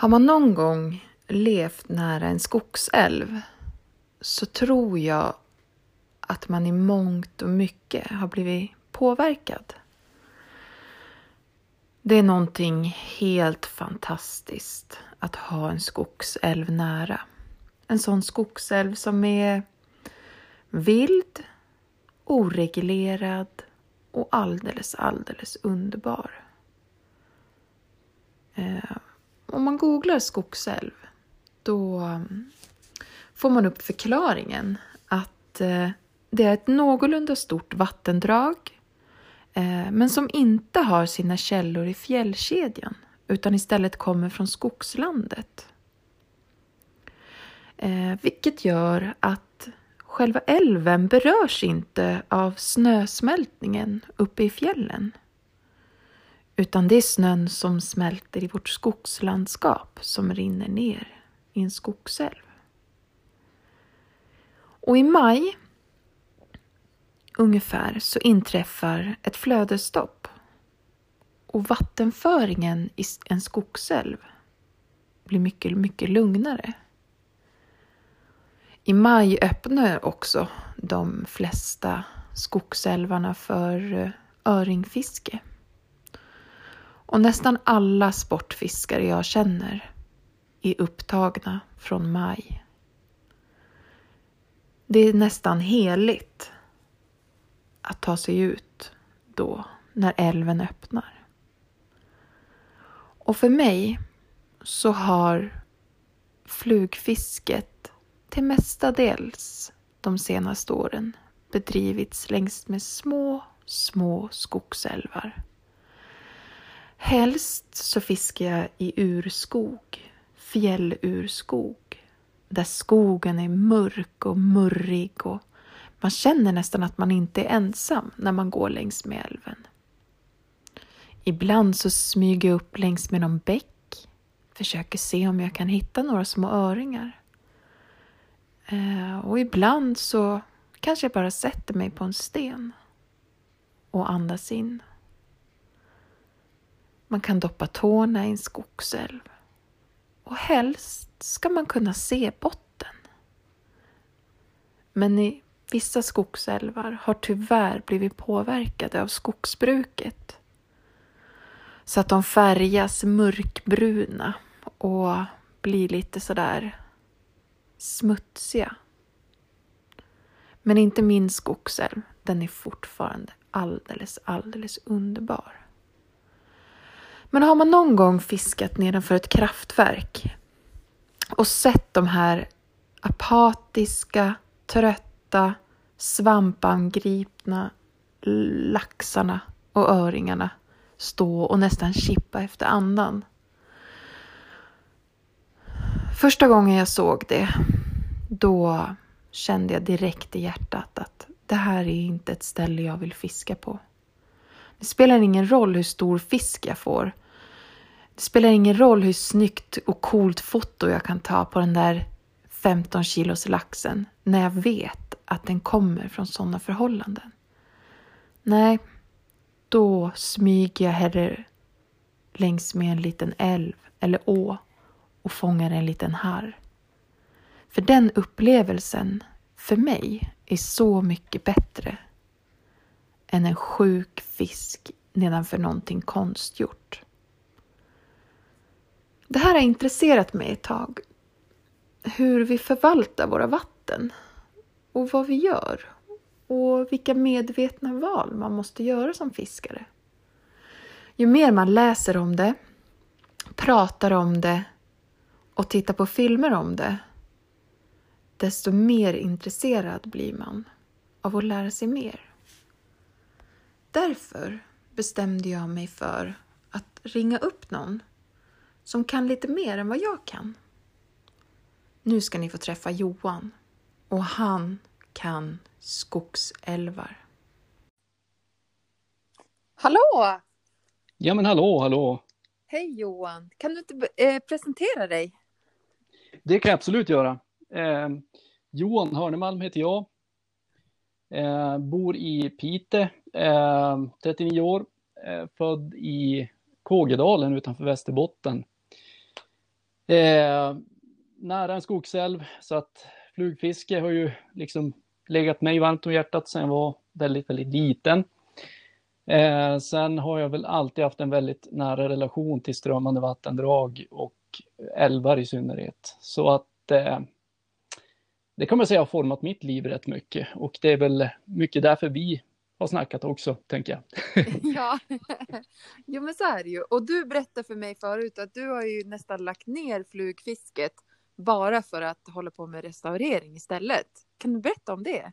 Har man någon gång levt nära en skogsälv så tror jag att man i mångt och mycket har blivit påverkad. Det är någonting helt fantastiskt att ha en skogsälv nära. En sån skogsälv som är vild, oreglerad och alldeles, alldeles underbar. Ehm, om man googlar skogsälv då mm, får man upp förklaringen att eh, det är ett någorlunda stort vattendrag eh, men som inte har sina källor i fjällkedjan utan istället kommer från skogslandet. Eh, vilket gör att själva älven berörs inte av snösmältningen uppe i fjällen. Utan det är snön som smälter i vårt skogslandskap som rinner ner i en skogsälv. Och i maj ungefär så inträffar ett flödesstopp och vattenföringen i en skogsälv blir mycket, mycket lugnare. I maj öppnar också de flesta skogsälvarna för eh, öringfiske. Och nästan alla sportfiskare jag känner är upptagna från maj. Det är nästan heligt att ta sig ut då, när älven öppnar. Och för mig så har flugfisket till mestadels de senaste åren bedrivits längs med små, små skogsälvar. Helst så fiskar jag i urskog, fjällurskog, där skogen är mörk och murrig och man känner nästan att man inte är ensam när man går längs med älven. Ibland så smyger jag upp längs med någon bäck, försöker se om jag kan hitta några små öringar. Eh, och ibland så kanske jag bara sätter mig på en sten och andas in. Man kan doppa tårna i en skogsälv och helst ska man kunna se botten. Men i vissa skogsälvar har tyvärr blivit påverkade av skogsbruket så att de färgas mörkbruna och blir lite sådär smutsiga. Men inte min skogsälv, den är fortfarande alldeles, alldeles underbar. Men har man någon gång fiskat nedanför ett kraftverk och sett de här apatiska, trötta, svampangripna laxarna och öringarna stå och nästan kippa efter andan. Första gången jag såg det, då kände jag direkt i hjärtat att det här är inte ett ställe jag vill fiska på. Det spelar ingen roll hur stor fisk jag får. Det spelar ingen roll hur snyggt och coolt foto jag kan ta på den där 15 kilos laxen när jag vet att den kommer från sådana förhållanden. Nej, då smyger jag hellre längs med en liten älv eller å och fångar en liten harr. För den upplevelsen, för mig, är så mycket bättre än en sjuk fisk nedanför någonting konstgjort. Det här har intresserat mig ett tag. Hur vi förvaltar våra vatten och vad vi gör och vilka medvetna val man måste göra som fiskare. Ju mer man läser om det, pratar om det och tittar på filmer om det, desto mer intresserad blir man av att lära sig mer. Därför bestämde jag mig för att ringa upp någon som kan lite mer än vad jag kan. Nu ska ni få träffa Johan och han kan skogsälvar. Hallå! Ja men hallå, hallå! Hej Johan! Kan du inte eh, presentera dig? Det kan jag absolut göra. Eh, Johan Hörnemalm heter jag. Eh, bor i Pite, eh, 39 år. Eh, född i Kågedalen utanför Västerbotten. Eh, nära en skogsälv så att flugfiske har ju liksom legat mig varmt om hjärtat sedan jag var väldigt, väldigt liten. Eh, sen har jag väl alltid haft en väldigt nära relation till strömmande vattendrag och älvar i synnerhet. Så att eh, det kan man säga har format mitt liv rätt mycket och det är väl mycket därför vi har snackat också, tänker jag. ja. jo, men så är det ju. Och du berättade för mig förut att du har ju nästan lagt ner flugfisket bara för att hålla på med restaurering istället. Kan du berätta om det?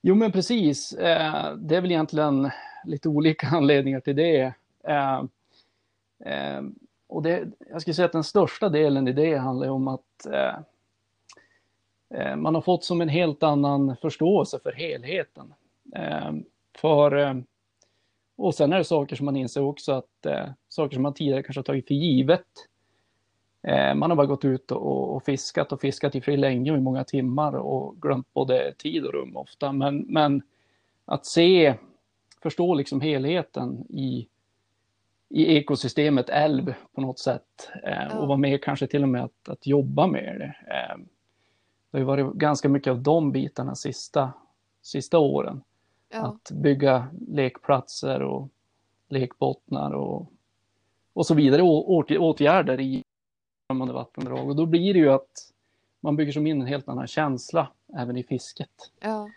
Jo, men precis. Eh, det är väl egentligen lite olika anledningar till det. Eh, eh, och det, jag skulle säga att den största delen i det handlar om att man har fått som en helt annan förståelse för helheten. För, och sen är det saker som man inser också att saker som man tidigare kanske har tagit för givet Eh, man har bara gått ut och, och fiskat och fiskat i länge och i många timmar och glömt både tid och rum ofta. Men, men att se, förstå liksom helheten i, i ekosystemet älv på något sätt eh, och vara med kanske till och med att, att jobba med det. Det har ju varit ganska mycket av de bitarna sista, sista åren. Ja. Att bygga lekplatser och lekbottnar och, och så vidare. åtgärder i strömmande vattendrag. Och då blir det ju att man bygger som in en helt annan känsla även i fisket. Ja.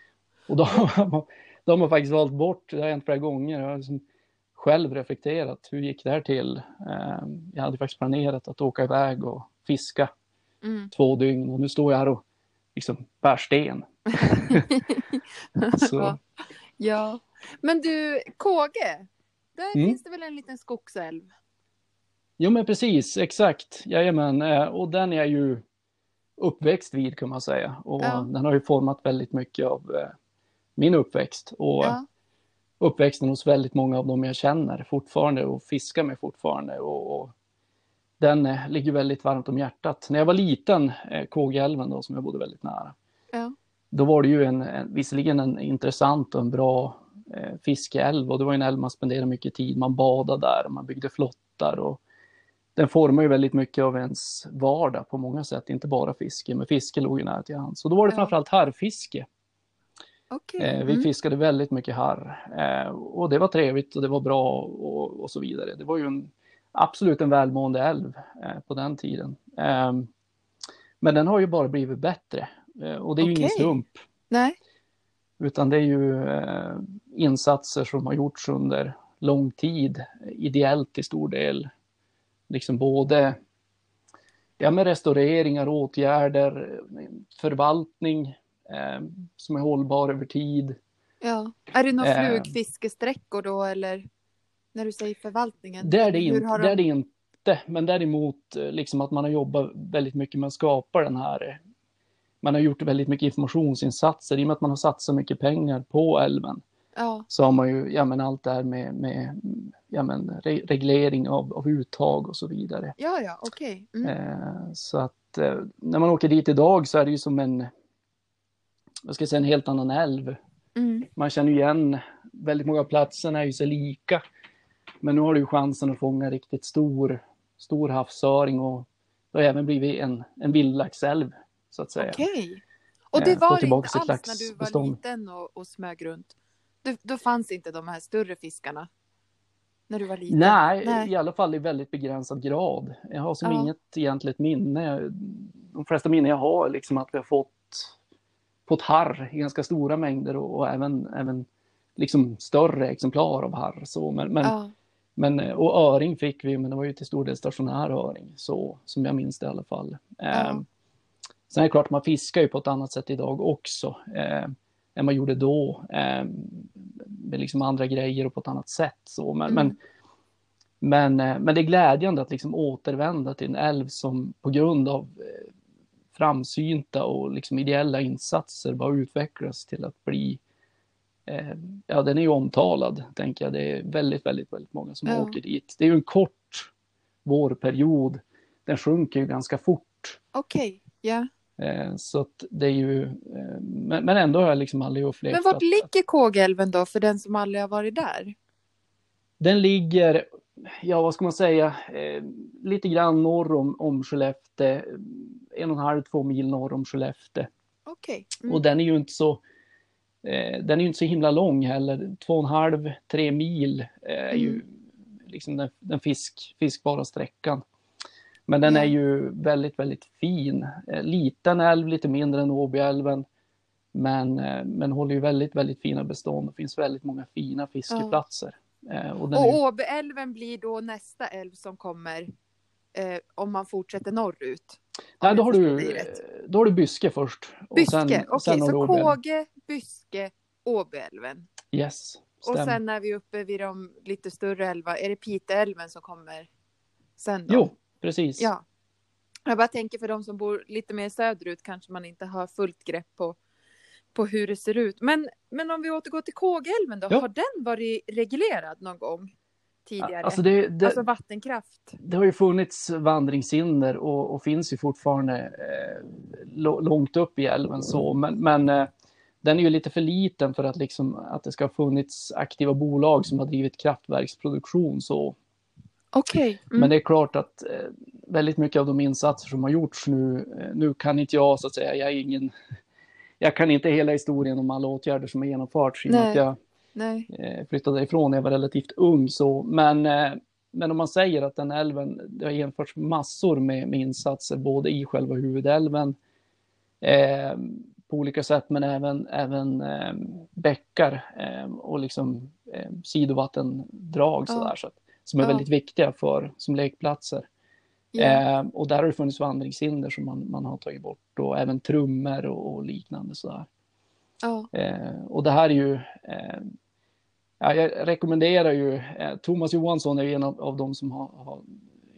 Och då har, man, då har man faktiskt valt bort, det har hänt flera gånger, jag har liksom själv reflekterat, hur gick det här till? Ehm, jag hade faktiskt planerat att åka iväg och fiska mm. två dygn och nu står jag här och liksom bär sten. Så. Ja, men du, Kåge, där mm. finns det väl en liten skogsälv? Jo men precis, exakt. Jajamän, eh, och den är ju uppväxt vid kan man säga. Och ja. den har ju format väldigt mycket av eh, min uppväxt. Och ja. uppväxten hos väldigt många av dem jag känner fortfarande och fiskar med fortfarande. Och den eh, ligger väldigt varmt om hjärtat. När jag var liten, Kågeälven då, som jag bodde väldigt nära. Ja. Då var det ju en, en, visserligen en intressant och en bra eh, fiskeälv och det var en älv man spenderade mycket tid. Man badade där, man byggde flottar och den formar ju väldigt mycket av ens vardag på många sätt, inte bara fiske, men fiske låg ju nära till hands. Så då var det ja. framförallt harrfiske. Okay. Eh, vi mm. fiskade väldigt mycket harr eh, och det var trevligt och det var bra och, och så vidare. Det var ju en, absolut en välmående älv eh, på den tiden. Ehm, men den har ju bara blivit bättre eh, och det är okay. ju ingen slump. Nej. Utan det är ju eh, insatser som har gjorts under lång tid, ideellt till stor del, liksom både ja, med restaureringar, åtgärder, förvaltning eh, som är hållbar över tid. Ja, är det några eh, flugfiskesträckor då eller när du säger förvaltningen? Det är det, in, de... det, är det inte, men däremot eh, liksom att man har jobbat väldigt mycket med att skapa den här man har gjort väldigt mycket informationsinsatser i och med att man har satsat mycket pengar på älven. Ja. Så har man ju ja, men allt det här med, med ja, men re reglering av, av uttag och så vidare. Ja, ja, okej. Okay. Mm. Eh, så att eh, när man åker dit idag så är det ju som en, vad ska jag säga, en helt annan älv. Mm. Man känner igen, väldigt många platserna är ju så lika. Men nu har du ju chansen att fånga riktigt stor, stor havsöring och det har även blivit en, en vildlaxälv så att säga. Okej. Och det eh, var det inte alls när du var liten och, och smög runt? Du, då fanns inte de här större fiskarna? När du var liten? Nej, Nej. i alla fall i väldigt begränsad grad. Jag har som ja. inget egentligt minne. De flesta minnen jag har är liksom att vi har fått, fått harr i ganska stora mängder och, och även, även liksom större exemplar av harr. Så, men, men, ja. Men, och öring fick vi, men det var ju till stor del stationär öring, så, som jag minns det i alla fall. Eh, sen är det klart, man fiskar ju på ett annat sätt idag också. Eh, än man gjorde då. Eh, med liksom andra grejer och på ett annat sätt. Så. Men, mm. men, men, eh, men, det är glädjande att liksom återvända till en älv som på grund av eh, framsynta och liksom ideella insatser bara utvecklas till att bli eh, Ja, den är ju omtalad, tänker jag. Det är väldigt, väldigt, väldigt många som ja. åker dit. Det är ju en kort vårperiod. Den sjunker ju ganska fort. Okej, okay. ja. Eh, så att det är ju, eh, men, ändå har jag liksom aldrig upplevt Men vart ligger Kågelven då för den som aldrig har varit där? Den ligger ja vad ska man säga, eh, lite grann norr om, om Skellefteå, en och en halv, två mil norr om Skellefteå. Okej. Och den är ju inte så eh, den är ju inte så himla lång heller. Två och en halv, tre mil eh, är ju Mm. liksom den, den fisk, fiskbara sträckan. Men den Ja. är ju väldigt, väldigt fin. Eh, liten älv, lite mindre än Åbyälven. Men, eh, men håller ju väldigt, väldigt fina bestånd. Det finns väldigt många fina fiskeplatser. Eh, och den är Och Åbyälven blir då nästa älv som kommer eh, om man fortsätter norrut. Nej, då har, du, då har du Byske först. Och Byske, okej. du så. Kåge, Byske, Åbyälven. Yes, Och stämmer. sen är vi uppe vid de lite större älvar. Är det Piteälven som kommer sen då? Jo, precis. Ja. Jag bara tänker för de som bor lite mer söderut kanske man inte har fullt grepp på, på hur det ser ut. Men, men om vi återgår till Kågeälven då, Ja. har den varit reglerad någon gång tidigare? Alltså det, det, Alltså vattenkraft? det har ju funnits vandringshinder och, och finns ju fortfarande eh, långt upp i älven så, men, men eh, den är ju lite för liten för att, liksom, att det ska ha funnits aktiva bolag som har drivit kraftverksproduktion så. Okej. Mm. Men det är klart att eh, väldigt mycket av de insatser som har gjorts nu, eh, nu kan inte jag så att säga, jag är ingen, jag kan inte hela historien om alla åtgärder som har genomförts att jag Nej. eh, flyttade ifrån när jag var relativt ung. Så, men, eh, men om man säger att den älven, det har genomförts massor med, med insatser både i själva huvudälven eh, på olika sätt men även, även eh, bäckar eh, och liksom eh, sidovattendrag Ja. sådär, så att, som är Ja. väldigt viktiga för, som lekplatser. Eh, och där har det funnits vandringshinder som man, man har tagit bort och även trummor och, och liknande sådär. ja. Eh, och det här är ju, ja, jag rekommenderar ju, eh, Thomas Johansson är ju en av, av de som har, har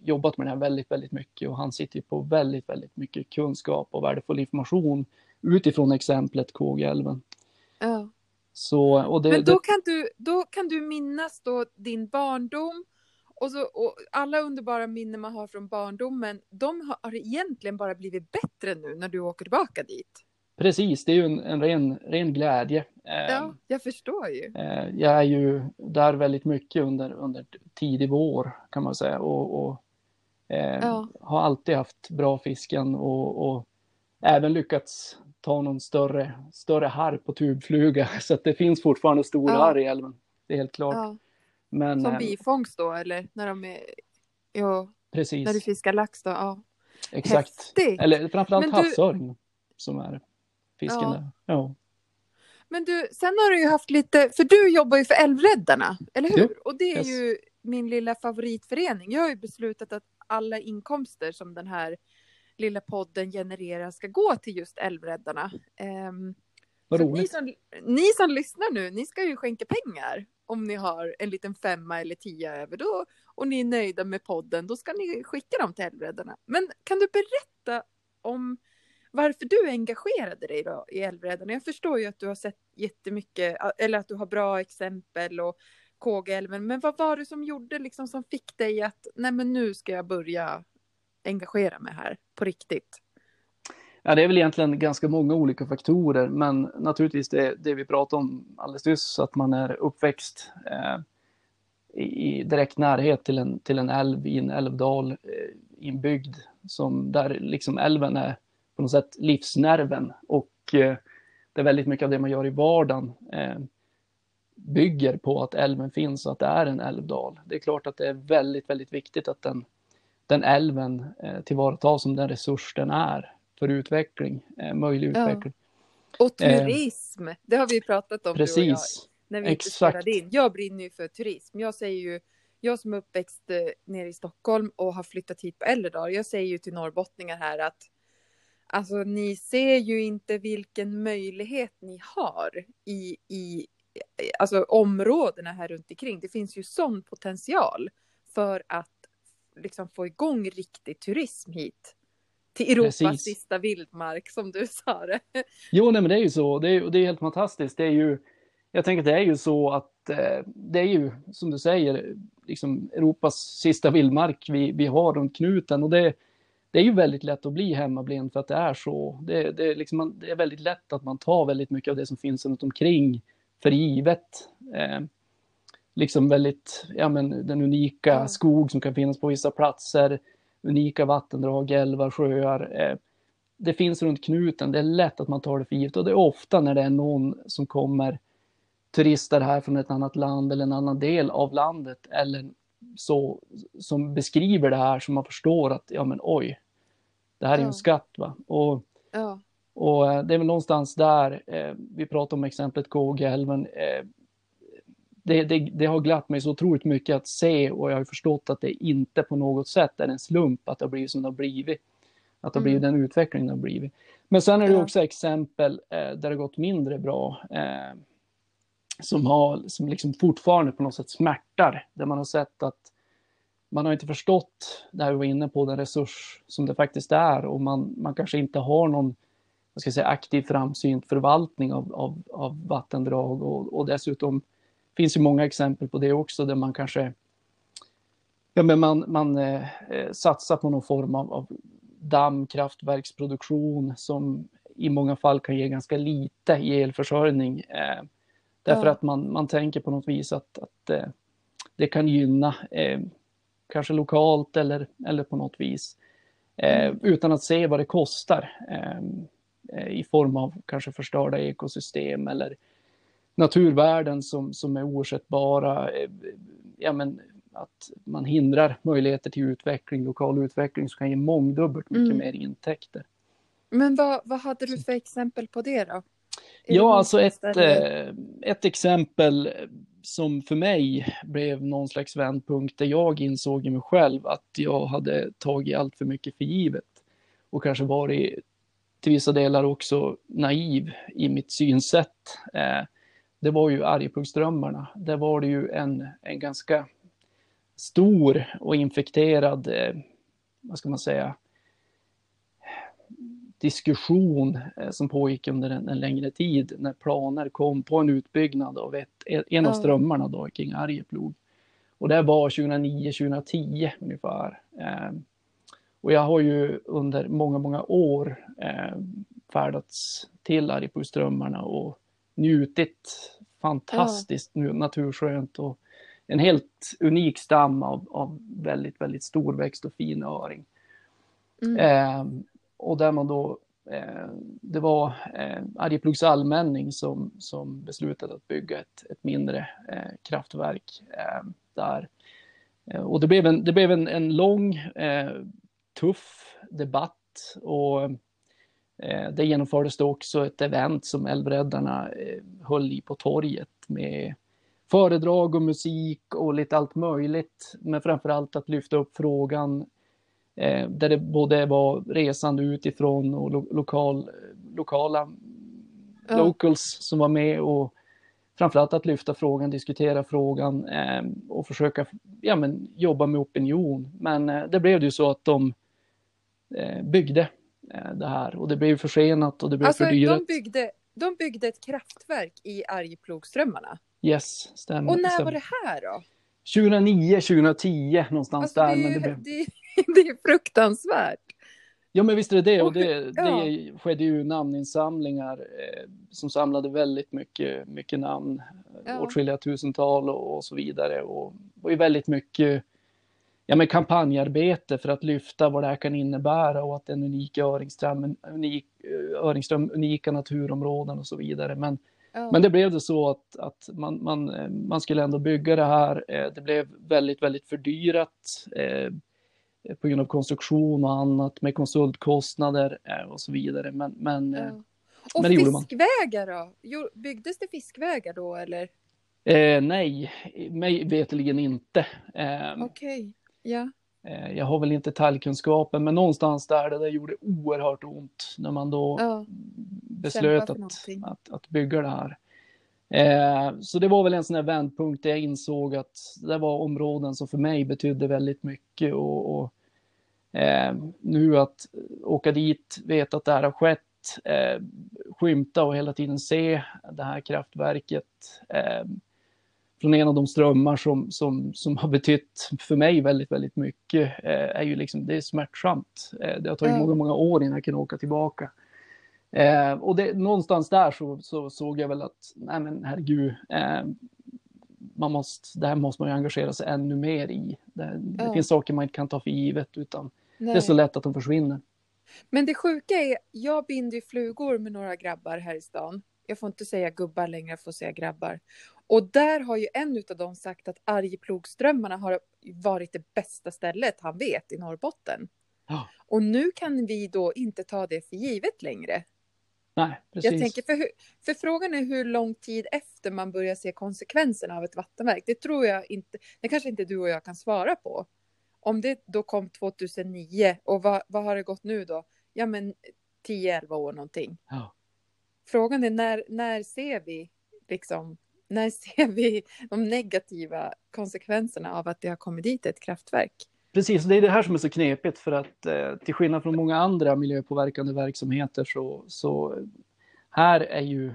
jobbat med det här väldigt, väldigt mycket och han sitter ju på väldigt, väldigt mycket kunskap och värdefull information utifrån exemplet Kågälven. ja. Så, och det, Men då kan, du, då kan du minnas då din barndom och, så, och alla underbara minnen man har från barndomen, de har egentligen bara blivit bättre nu när du åker tillbaka dit. Precis, det är ju en, en ren, ren glädje. Eh, Ja, jag förstår ju. Eh, Jag är ju där väldigt mycket under, under tidig vår kan man säga och, och eh, Ja. har alltid haft bra fisken och, och även lyckats ta någon större, större harr på tubfluga så att det finns fortfarande stora Ja. harr i älven. Det är helt klart. Ja. Men Som bifångst då, eller när de är... Ja, precis, när du fiskar lax då, ja. exakt. Häftigt! Eller framförallt du- havsöring som är fisken Ja. där. Ja. Men du, sen har du ju haft lite, för du jobbar ju för Älvräddarna, eller hur? Jo, Och det är yes. ju min lilla favoritförening. Jag har ju beslutat att alla inkomster som den här lilla podden genererar ska gå till just Älvräddarna. Um, Vad ni, roligt. som, ni som lyssnar nu, ni ska ju skänka pengar om ni har en liten femma eller tia över då och ni är nöjda med podden, då ska ni skicka dem till Älvräddarna. Men kan du berätta om varför du engagerade dig då i Älvräddarna? Jag förstår ju att du har sett jättemycket, eller att du har bra exempel och Kågeälven, men vad var det som gjorde liksom som fick dig att, nej men nu ska jag börja engagera mig här på riktigt? Ja, det är väl egentligen ganska många olika faktorer, men naturligtvis det, det vi pratade om alldeles nyss, att man är uppväxt eh, i, direkt närhet till en, till en älv i en älvdal, eh, i en bygd som där liksom älven är på något sätt livsnerven och eh, det är väldigt mycket av det man gör i vardagen eh, bygger på att älven finns och att det är en älvdal. Det är klart att det är väldigt, väldigt viktigt att den, den älven eh, tillvaratas som den resurs den är för utveckling, eh, möjlig Ja. utveckling. Och turism, det har vi pratat om du och jag Eh, Precis. när vi Exakt. in. Jag brinner ju för turism. Jag säger ju, jag som är uppväxt eh, nere i Stockholm och har flyttat hit på äldre dagar, jag säger ju till norrbottningar här att alltså ni ser ju inte vilken möjlighet ni har i, i alltså områdena här runt omkring. Det finns ju sån potential för att liksom få igång riktig turism hit. Till Europas Precis. sista vildmark som du sa det. Jo, nej, men det är ju så. Det är, det är helt fantastiskt. Det är ju, jag tänker att det är ju så att eh, det är ju, som du säger, liksom Europas sista vildmark vi, vi har runt knuten. Och det, det är ju väldigt lätt att bli hemmablind för att det är så. Det, det, är liksom, man- det är väldigt lätt att man tar väldigt mycket av det som finns runt omkring för givet. Eh, liksom väldigt, ja men den unika Ja. skog som kan finnas på vissa platser, unika vattendrag, älvar, sjöar. Eh, det finns runt knuten, det är lätt att man tar det för givet och det är ofta när det är någon som kommer turister här från ett annat land eller en annan del av landet eller så som beskriver det här som man förstår att ja men oj, det här är Ja. en skatt va. Och Ja. och eh, det är väl någonstans där, eh, vi pratar om exemplet Kågeälven. Eh, det, det, det har glatt mig så otroligt mycket att se och jag har förstått att det inte på något sätt är en slump att det har blivit som det har blivit. Att det har blivit den utveckling det har blivit. Men sen är det också exempel eh, där det har gått mindre bra. Eh, som, har, som liksom fortfarande på något sätt smärtar. Där man har sett att man har inte förstått det här vi var inne på, den resurs som det faktiskt är och man, man kanske inte har någon vad ska jag säga, aktiv framsynt förvaltning av, av, av vattendrag och, och dessutom finns ju många exempel på det också där man kanske ja, men man, man eh, satsar på någon form av, av dammkraftverksproduktion som i många fall kan ge ganska lite i elförsörjning. Eh, därför Ja. att man, man tänker på något vis att, att eh, det kan gynna eh, kanske lokalt eller, eller på något vis. Eh, Utan att se vad det kostar eh, eh, i form av kanske förstörda ekosystem eller naturvärden som, som är oersättbara. Eh, ja, men att man hindrar möjligheter till utveckling, lokal utveckling som kan ge mångdubbelt mycket Mm. mer intäkter. Men vad, vad hade du för exempel på det då? Är det Ja, alltså ett, eh, ett exempel som för mig blev någon slags vändpunkt där jag insåg i mig själv att jag hade tagit allt för mycket för givet och kanske varit till vissa delar också naiv i mitt synsätt. Eh, det var ju Arjeplogsdrömmarna. Där var det ju en, en ganska stor och infekterad, eh, vad ska man säga, diskussion eh, som pågick under en, en längre tid när planer kom på en utbyggnad av ett, en av Ja. strömmarna då kring Arjeplog. Och det var 2009-2010 ungefär. Eh, och jag har ju under många, många år eh, färdats till Arjeplogströmmarna och njutit fantastiskt nu naturskönt och en helt unik stam av, av väldigt, väldigt storväxt och fin öring. Mm. Eh, och där man då, eh, det var eh, Arjeplogs allmänning som, som beslutade att bygga ett, ett mindre eh, kraftverk eh, där. Eh, och det blev en, det blev en, en lång, eh, tuff debatt och eh, det genomfördes då också ett event som Älvräddarna eh, höll i på torget med föredrag och musik och lite allt möjligt. Men framför allt att lyfta upp frågan eh, där det både var resande utifrån och lo lokal, lokala Ja. locals som var med och framförallt att lyfta frågan, diskutera frågan eh, och försöka ja, men, jobba med opinion. Men eh, det blev ju så att de eh, byggde eh, det här och det blev försenat och det blev Alltså, fördyrat. de byggde, de byggde ett kraftverk i Arjeplogströmmarna. Yes, stämmer. Och när stämmer. var det här då? 2009, 2010 någonstans Alltså, där. det, Men det blev... det, det är fruktansvärt. Ja men visst är det det och det, det skedde ju namninsamlingar eh, som samlade väldigt mycket, mycket namn, Ja. åtskilliga tusental och, och så vidare och ju väldigt mycket ja, men kampanjarbete för att lyfta vad det här kan innebära och att en unik öringström, unik, eh, öringström, unika naturområden och så vidare. Men, Ja. men det blev det så att, att man, man, eh, man skulle ändå bygga det här. Eh, Det blev väldigt, väldigt fördyrat på grund av konstruktion och annat med konsultkostnader eh, och så vidare. Men, men eh, Ja. Och men gjorde man. fiskvägar då? Byggdes det fiskvägar då eller? eh, nej, mig veterligen inte. Eh, Okej, ja. eh, jag har väl inte detaljkunskapen, men någonstans där det där gjorde oerhört ont när man då ja. beslöt att, att, att bygga det här. Eh, så det var väl en sån här vändpunkt där jag insåg att det var områden som för mig betydde väldigt mycket och, och eh, nu att åka dit, veta att det här har skett, eh, skymta och hela tiden se det här kraftverket eh, från en av de strömmar som, som, som har betytt för mig väldigt, väldigt mycket eh, är ju liksom, det är smärtsamt. Det har tagit många, många år innan jag kan åka tillbaka. Eh, och det, någonstans där så, så såg jag väl att, nej men herregud, eh, man måste, det här måste man ju engagera sig ännu mer i. Det, det Ja. finns saker man inte kan ta för givet utan Nej. det är så lätt att de försvinner. Men det sjuka är, jag binder ju flugor med några grabbar här i stan. Jag får inte säga gubbar längre, jag får säga grabbar. Och där har ju en utav dem sagt att Arjeplogströmmarna har varit det bästa stället han vet i Norrbotten. Ja. Och nu kan vi då inte ta det för givet längre. Nej, precis. Jag tänker, för, hur- för frågan är hur lång tid efter man börjar se konsekvenserna av ett vattenverk. Det tror jag inte, det kanske inte du och jag kan svara på. Om det då kom 2009 och vad, vad har det gått nu då? Ja men 10-11 år någonting. Ja. Frågan är när, när ser vi liksom, när ser vi de negativa konsekvenserna av att det har kommit dit ett kraftverk? Precis, det är det här som är så knepigt för att eh, till skillnad från många andra miljöpåverkande verksamheter så, så här är ju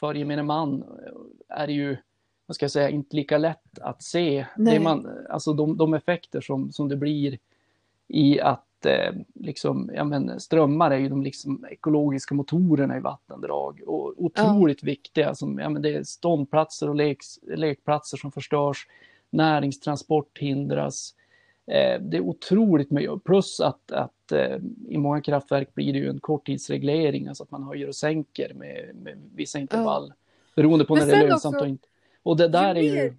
för gemene man eh, är det ju, vad ska jag säga, inte lika lätt att se Nej. det man, alltså de, de effekter som, som det blir i att eh, liksom, ja men strömmar är ju de liksom ekologiska motorerna i vattendrag och otroligt viktiga som, ja men det är ståndplatser och leks, lekplatser som förstörs, näringstransport hindras, det är otroligt mycket. Plus att, att eh, i många kraftverk blir det ju en korttidsreglering, alltså att man höjer och sänker med, med vissa intervall. Beroende på Men när det är lönsamt också, och inte. Och det där är ju,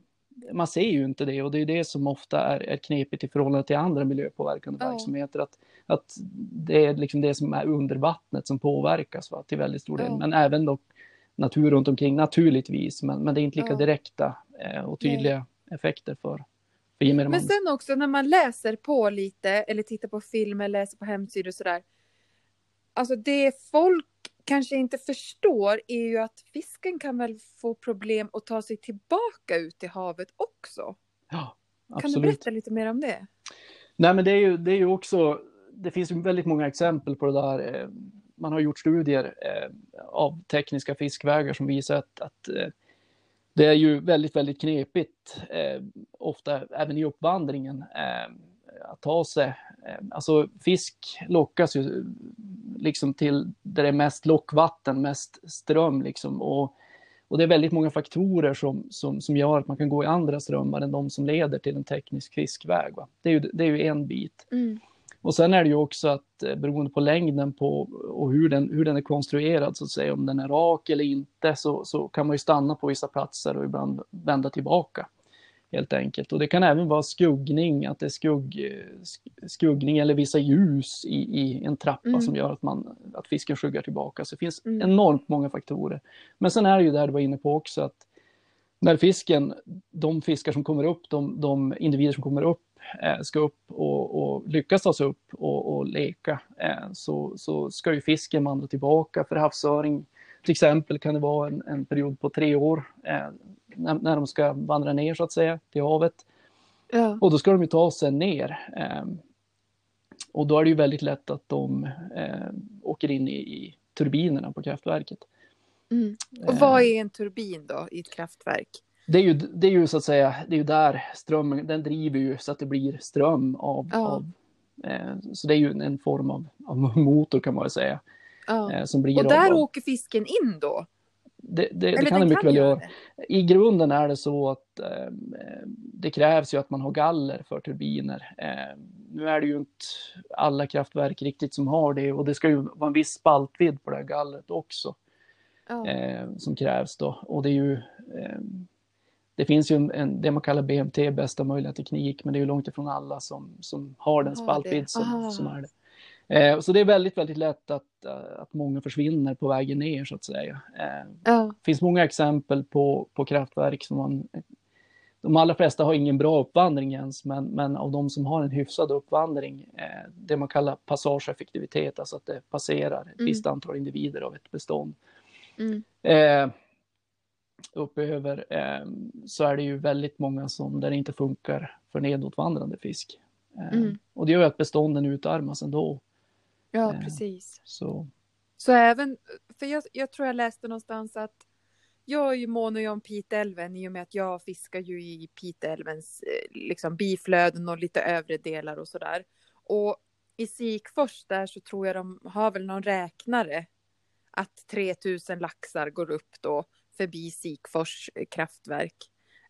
man ser ju inte det och det är det som ofta är, är knepigt i förhållande till andra miljöpåverkande Ja. verksamheter. Att, att det är liksom det som är under vattnet som påverkas va, till väldigt stor del. Ja. Men även då natur runt omkring naturligtvis, men, men det är inte lika Ja. direkta eh, och tydliga effekter för, Men sen också när man läser på lite eller tittar på filmer, läser på hemsidor och sådär. Alltså det folk kanske inte förstår är ju att fisken kan väl få problem att ta sig tillbaka ut i havet också. Ja, Kan du absolut. berätta lite mer om det? Nej, men det är ju, det är ju också, det finns ju väldigt många exempel på det där. Eh, Man har gjort studier eh, av tekniska fiskvägar som visar att, att eh, det är ju väldigt, väldigt knepigt, eh, ofta även i uppvandringen, eh, att ta sig. Eh, alltså fisk lockas ju eh, liksom till där det är mest lockvatten, mest ström liksom. Och, och det är väldigt många faktorer som, som, som gör att man kan gå i andra strömmar än de som leder till en teknisk fiskväg. Va? Det, är ju, det är ju en bit. Mm. Och sen är det ju också att eh, beroende på längden på och hur den, hur den är konstruerad så att säga, om den är rak eller inte så, så kan man ju stanna på vissa platser och ibland vända tillbaka. Helt enkelt. Och det kan även vara skuggning, att det är skugg, eh, sk- skuggning eller vissa ljus i, i en trappa Mm. som gör att, man, att fisken skuggar tillbaka. Så det finns Mm. enormt många faktorer. Men sen är det ju där du var inne på också att när fisken, de fiskar som kommer upp, de, de individer som kommer upp ska upp och, och lyckas ta sig upp och, och leka eh, så, så ska ju fisken vandra tillbaka. För havsöring till exempel kan det vara en, en period på tre år eh, när, när de ska vandra ner så att säga till havet. Ja. Och då ska de ju ta sig ner. Eh, och då är det ju väldigt lätt att de eh, åker in i, i turbinerna på kraftverket. Mm. Och Eh, vad är en turbin då i ett kraftverk? Det är, ju, det är ju så att säga, det är ju där strömmen, den driver ju så att det blir ström av, Ja. av eh, så det är ju en, form av, av motor kan man väl säga. Ja. Eh, som blir Och där av, åker fisken in då? det, det, det kan det mycket väl göra. I grunden är det så att eh, det krävs ju att man har galler för turbiner. Eh, nu är det ju inte alla kraftverk riktigt som har det och det ska ju vara en viss spaltvidd på det här gallret också Ja. eh, som krävs då. Och det är ju eh, det finns ju en, det man kallar BMT, bästa möjliga teknik, men det är ju långt ifrån alla som, som har den det. spaltvidd som, som är det. Eh, så det är väldigt, väldigt lätt att, eh, att många försvinner på vägen ner så att säga. Eh, Ja. det finns många exempel på, på kraftverk som man... De allra flesta har ingen bra uppvandring ens, men, men av de som har en hyfsad uppvandring, eh, det man kallar passageeffektivitet, alltså att det passerar ett Mm. visst antal individer av ett bestånd. Mm. Uppöver eh, så är det ju väldigt många som där det inte funkar för nedåtvandrande fisk. Eh, Mm. Och det gör att bestånden utarmas ändå. ja, Eh. precis. Så Så även, för jag, jag tror jag läste någonstans att jag är ju mån om Piteälven i och med att jag fiskar ju i Piteälvens eh, liksom biflöden och lite övre delar och sådär. Och i Sikfors där så tror jag de har väl någon räknare att 3000 laxar går upp då förbi Sikfors eh, kraftverk.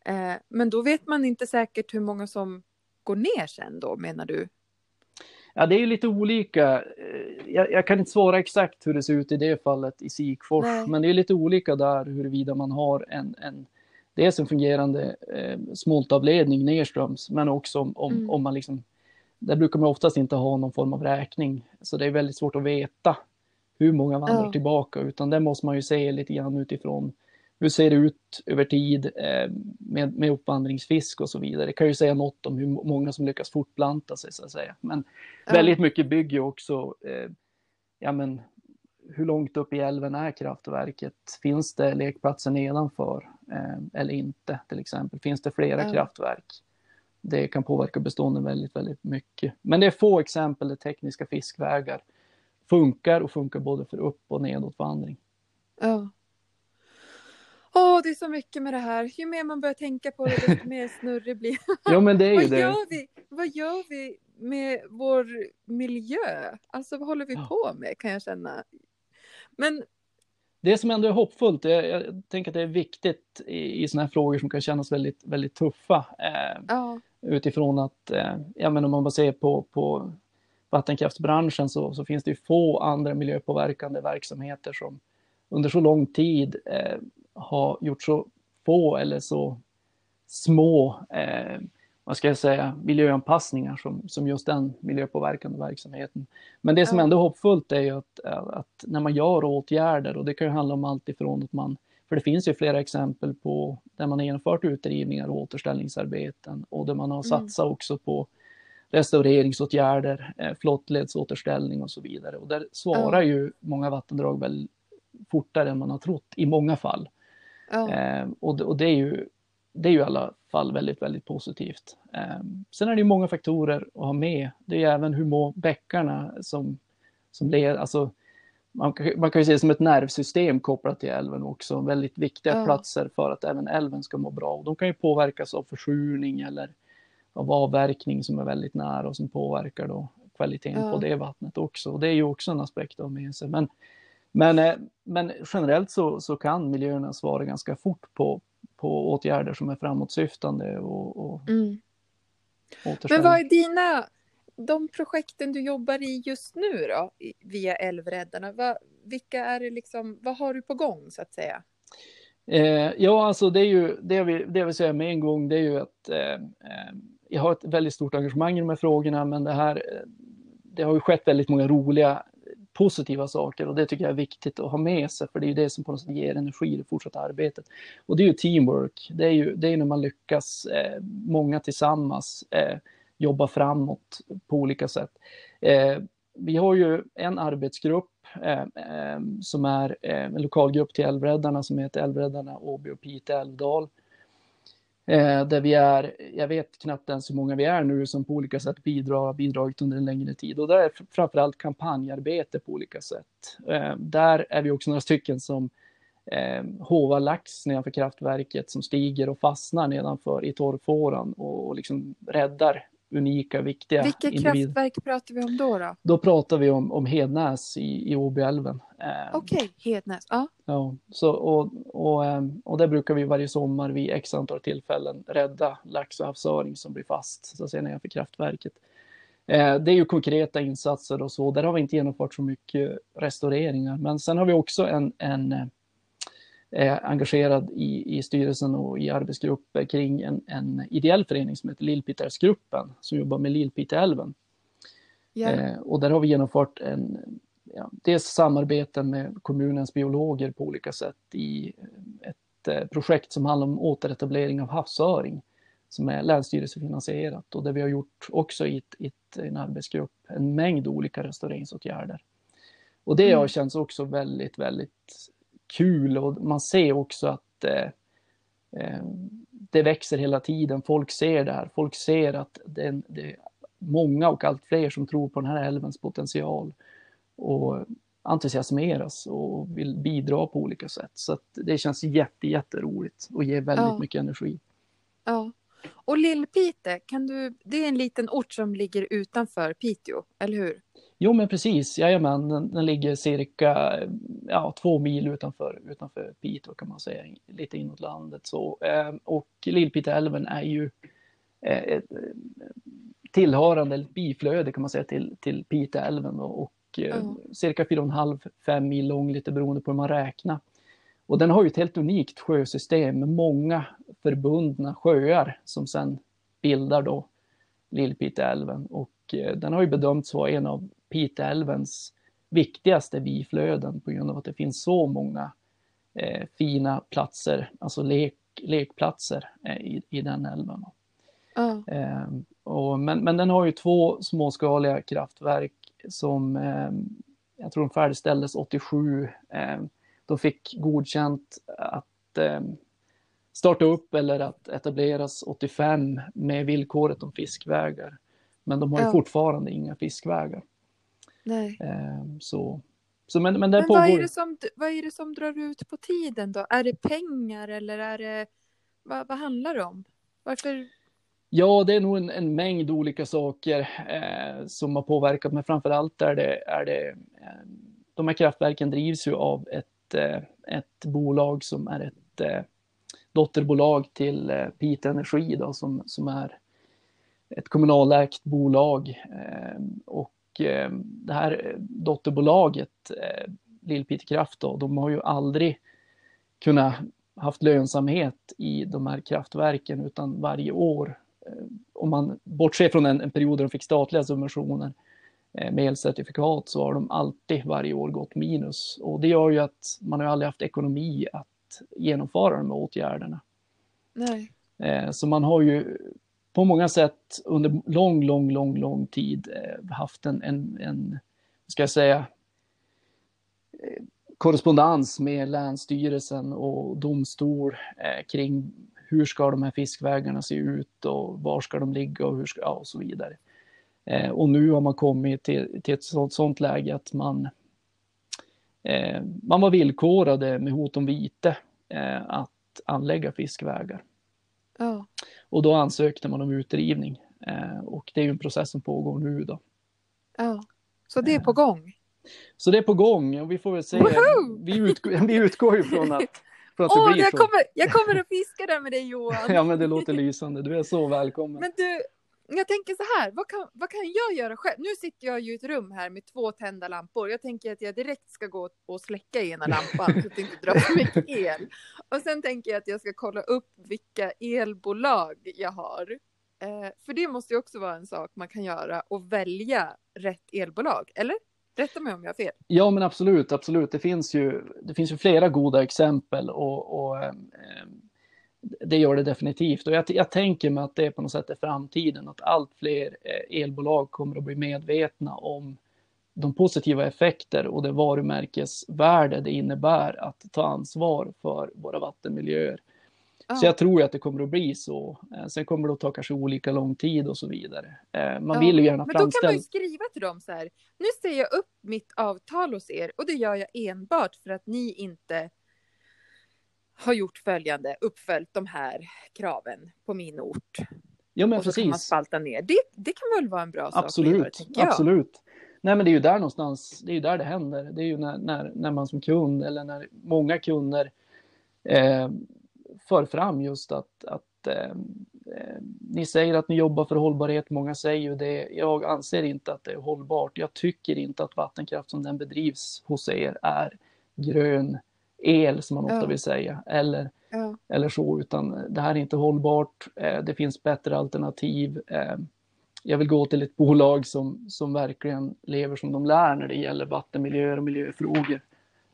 Eh, men då vet man inte säkert hur många som går ner sen då, menar du? Ja, det är ju lite olika. Eh, jag, jag, kan inte svara exakt hur det ser ut i det fallet i Sikfors, Nej. men det är lite olika där huruvida man har en, en dels en fungerande eh, smoltavledning nedströms, men också om, om, mm. om man liksom, där brukar man oftast inte ha någon form av räkning, så det är väldigt svårt att veta hur många vandrar ja. tillbaka, utan det måste man ju se lite grann utifrån hur ser det ut över tid eh, med, med uppvandringsfisk och så vidare. Det kan ju säga något om hur många som lyckas fortplanta sig så att säga. Men ja. väldigt mycket bygger också, eh, ja men hur långt upp i älven är kraftverket? Finns det lekplatser nedanför eh, eller inte till exempel? Finns det flera ja. kraftverk? Det kan påverka bestånden väldigt, väldigt mycket. Men det är få exempel där tekniska fiskvägar funkar och funkar både för upp och nedåtvandring. Ja. Åh, det är så mycket med det här. Ju mer man börjar tänka på det, desto mer snurrig blir Ja, men det är ju vad det. Gör vi? Vad gör vi med vår miljö? Alltså, vad håller vi ja. på med, kan jag känna. Men... Det som ändå är hoppfullt, jag, jag tänker att det är viktigt i, i sådana här frågor som kan kännas väldigt, väldigt tuffa. Eh, ja. Utifrån att, eh, ja men om man bara ser på, på vattenkraftsbranschen så, så finns det ju få andra miljöpåverkande verksamheter som under så lång tid eh, har gjort så få eller så små, eh, vad ska jag säga, miljöanpassningar som, som just den miljöpåverkande verksamheten. Men det som ändå är hoppfullt är ju att, att när man gör åtgärder, och det kan ju handla om allt ifrån att man för det finns ju flera exempel på där man har genomfört utdrivningar och återställningsarbeten och där man har mm. satsat mm. också på restaureringsåtgärder, eh, flottledsåterställning och så vidare. Och där svarar mm. ju många vattendrag väl fortare än man har trott i många fall. Eh, och, och det är ju det är ju i alla fall väldigt, väldigt positivt. Eh, sen är det ju många faktorer att ha med. Det är ju även hur mår bäckarna som, som leder, alltså man, man kan ju se det som ett nervsystem kopplat till älven också, väldigt viktiga ja. platser för att även älven ska må bra. Och de kan ju påverkas av försurning eller av avverkning som är väldigt nära och som påverkar då kvaliteten ja. på det vattnet också. Och det är ju också en aspekt av med sig. Men men, eh, men generellt så, så kan miljöerna svara ganska fort på, på åtgärder som är framåtsyftande och, och mm. Men vad är dina, de projekten du jobbar i just nu då, via Älvräddarna, vad, vilka är det liksom, vad har du på gång så att säga? Eh, ja, alltså det är ju, det vill, det jag vill säga med en gång, det är ju att eh, eh jag har ett väldigt stort engagemang i de här frågorna, men det här, eh, det har ju skett väldigt många roliga positiva saker och det tycker jag är viktigt att ha med sig för det är ju det som på något sätt ger energi i det fortsatta arbetet. Och det är ju teamwork, det är ju det är när man lyckas, eh, många tillsammans, eh, jobba framåt på olika sätt. Eh, vi har ju en arbetsgrupp eh, eh, som är eh, en lokalgrupp till Älvräddarna som heter Älvräddarna Åby och Pite älvdal. Eh, där vi är, jag vet knappt ens hur många vi är nu som på olika sätt bidrar, bidragit under en längre tid. Och det är framförallt kampanjarbete på olika sätt. Eh, där är vi också några stycken som eh, hovar lax nedanför kraftverket som stiger och fastnar nedanför i torrfåran och, och liksom räddar unika, viktiga Vilka individer. kraftverk pratar vi om då? Då, då pratar vi om, om Hednäs i, i Åbyälven. Eh, Okej, okay, Hednäs. Ja. ja så, och, och, ehm, och där brukar vi varje sommar vid x antal tillfällen rädda lax och havsöring som blir fast så att säga, nedanför kraftverket. Eh, det är ju konkreta insatser och så. Där har vi inte genomfört så mycket restaureringar. Men sen har vi också en, en är engagerad i, i styrelsen och i arbetsgrupper kring en, en ideell förening som heter Lillpiteälvsgruppen som jobbar med Lillpiteälven. Yeah. Eh, och där har vi genomfört en, ja, dels samarbete med kommunens biologer på olika sätt i ett eh, projekt som handlar om återetablering av havsöring som är länsstyrelsefinansierat och där vi har gjort också i, ett, i ett, en arbetsgrupp en mängd olika restaureringsåtgärder. Och det mm. har känts också väldigt, väldigt kul och man ser också att eh, eh, det växer hela tiden. Folk ser det här. Folk ser att det, det är många och allt fler som tror på den här älvens potential och entusiasmeras och vill bidra på olika sätt. Så det känns jätte, jätteroligt och ger väldigt ja. mycket energi. Ja. Och Lillpite, kan du, det är en liten ort som ligger utanför Piteå, eller hur? Jo, men precis. Jajamän, den, den ligger cirka ja, två mil utanför, utanför Piteå kan man säga, lite inåt landet. Så, eh, och Lillpiteälven är ju eh, ett tillhörande, eller biflöde kan man säga, till, till Piteälven och, och mm. cirka 4,5-5 mil lång, lite beroende på hur man räknar. Och den har ju ett helt unikt sjösystem med många förbundna sjöar som sedan bildar då Lillpiteälven. Och eh, den har ju bedömts vara en av Piteälvens viktigaste biflöden på grund av att det finns så många eh, fina platser, alltså lek, lekplatser eh, i, i den älven. Mm. Eh, och, men, men den har ju två småskaliga kraftverk som eh, jag tror de färdigställdes 87. Eh, de fick godkänt att starta upp eller att etableras 85 med villkoret om fiskvägar. Men de har ju ja. fortfarande inga fiskvägar. Nej. Ehm, så, så men, men, men pågår... vad, är det som, vad är det som drar ut på tiden då? Är det pengar eller är det, vad, vad handlar det om? Varför? Ja, det är nog en, en mängd olika saker eh, som har påverkat, men framför allt är det, är det eh, de här kraftverken drivs ju av ett, eh, ett bolag som är ett eh, dotterbolag till eh, Pite Energi då, som, som är ett kommunalägt bolag. Eh, och det här dotterbolaget, eh, Lill-Pite Kraft, då, de har ju aldrig kunnat haft lönsamhet i de här kraftverken utan varje år, om man bortser från en, en period där de fick statliga subventioner med elcertifikat så har de alltid varje år gått minus. Och det gör ju att man har aldrig haft ekonomi att genomföra de här åtgärderna. Nej. Eh, så man har ju på många sätt under lång, lång, lång, lång tid eh, haft en, en, en ska jag säga, eh, korrespondens med Länsstyrelsen och domstol eh, kring hur ska de här fiskvägarna se ut och var ska de ligga och, hur ska, ja, och så vidare. och nu har man kommit till, till ett sånt, sånt läge att man man var villkorade med hot om vite att anlägga fiskvägar. Ja. Och då ansökte man om utdrivning eh, och det är ju en process som pågår nu då. Ja, så det är på gång? Så det är på gång och vi får väl se. Vi, utgår, vi utgår ju från att, från att oh, jag. Kommer, jag kommer att fiska där med dig Johan. ja men det låter lysande, du är så välkommen. Men du, jag tänker så här, vad kan, vad kan jag göra själv? Nu sitter jag ju i ett rum här med två tända lampor. Jag tänker att jag direkt ska gå och släcka ena lampan så att det inte drar för mycket el. Och sen tänker jag att jag ska kolla upp vilka elbolag jag har. Eh, för det måste ju också vara en sak man kan göra och välja rätt elbolag, eller? Rätta mig om jag har fel. Ja, men absolut, absolut. Det finns ju, det finns ju flera goda exempel och, och eh, det gör det definitivt. Och jag, jag, tänker mig att det på något sätt är framtiden, att allt fler eh, elbolag kommer att bli medvetna om de positiva effekter och det varumärkesvärde det innebär att ta ansvar för våra vattenmiljöer. Ja. Så jag tror att det kommer att bli så. Eh, sen kommer det att ta kanske olika lång tid och så vidare. Eh, man vill ju gärna framställa... Men då kan man ju skriva till dem så här. Nu säger jag upp mitt avtal hos er och det gör jag enbart för att ni inte har gjort följande, uppföljt de här kraven på min ort. Ja, men och så precis. kan man spalta ner. Det, det kan väl vara en bra absolut, sak göra, Absolut. Nej, men det är ju där någonstans, det är ju där det händer. Det är ju när, när, när man som kund eller när många kunder eh, för fram just att, att eh, eh, ni säger att ni jobbar för hållbarhet, många säger ju det. Jag anser inte att det är hållbart. Jag tycker inte att vattenkraft som den bedrivs hos er är grön, el som man ofta ja. vill säga, eller, ja. eller så, utan det här är inte hållbart. Eh, det finns bättre alternativ. Eh, jag vill gå till ett bolag som, som verkligen lever som de lär när det gäller vattenmiljöer och miljöfrågor.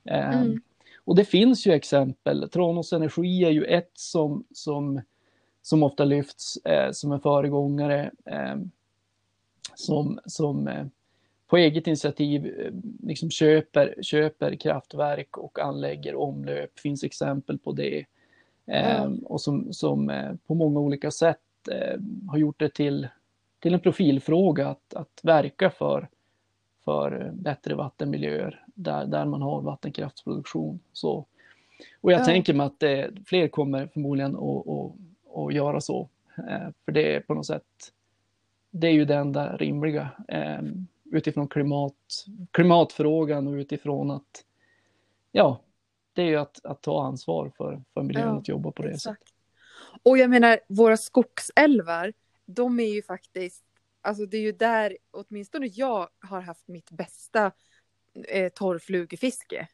Eh, mm. Och det finns ju exempel. Tranås Energi är ju ett som, som, som ofta lyfts som en föregångare. som, som på eget initiativ eh, liksom köper, köper kraftverk och anlägger omlöp. Det finns exempel på det. Mm. och som, som eh, på många olika sätt eh, har gjort det till, till en profilfråga att, att verka för, för bättre vattenmiljöer där, där man har vattenkraftsproduktion. Så, och jag mm. tänker mig att det, fler kommer förmodligen att, att, att göra så. för det är på något sätt, det är ju det enda rimliga. Utifrån klimat, klimatfrågan och utifrån att ja, det är ju att, att ta ansvar för, för miljön, Ja, att jobba på det Exakt. sättet. Och jag menar, våra skogsälvar, de är ju faktiskt, alltså det är ju där åtminstone jag har haft mitt bästa eh, torrflugefiske.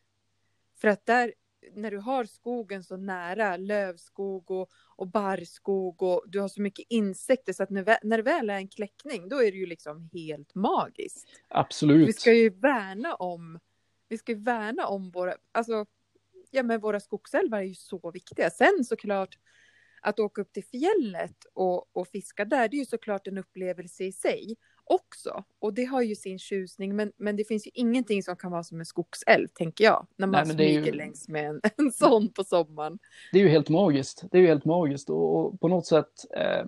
För att där, när du har skogen så nära, lövskog och, och barrskog och du har så mycket insekter så att när, när det väl är en kläckning då är det ju liksom helt magiskt. Absolut. Vi ska ju värna om, vi ska ju värna om våra, alltså, ja men våra skogsälvar är ju så viktiga. Sen såklart att åka upp till fjället och, och fiska där, det är ju såklart en upplevelse i sig också. Och det har ju sin tjusning, men, men det finns ju ingenting som kan vara som en skogsälv, tänker jag. När man Nej, är ju- smyger längs med en, en sån på sommaren. det är ju helt magiskt. Det är ju helt magiskt och, och på något sätt, eh,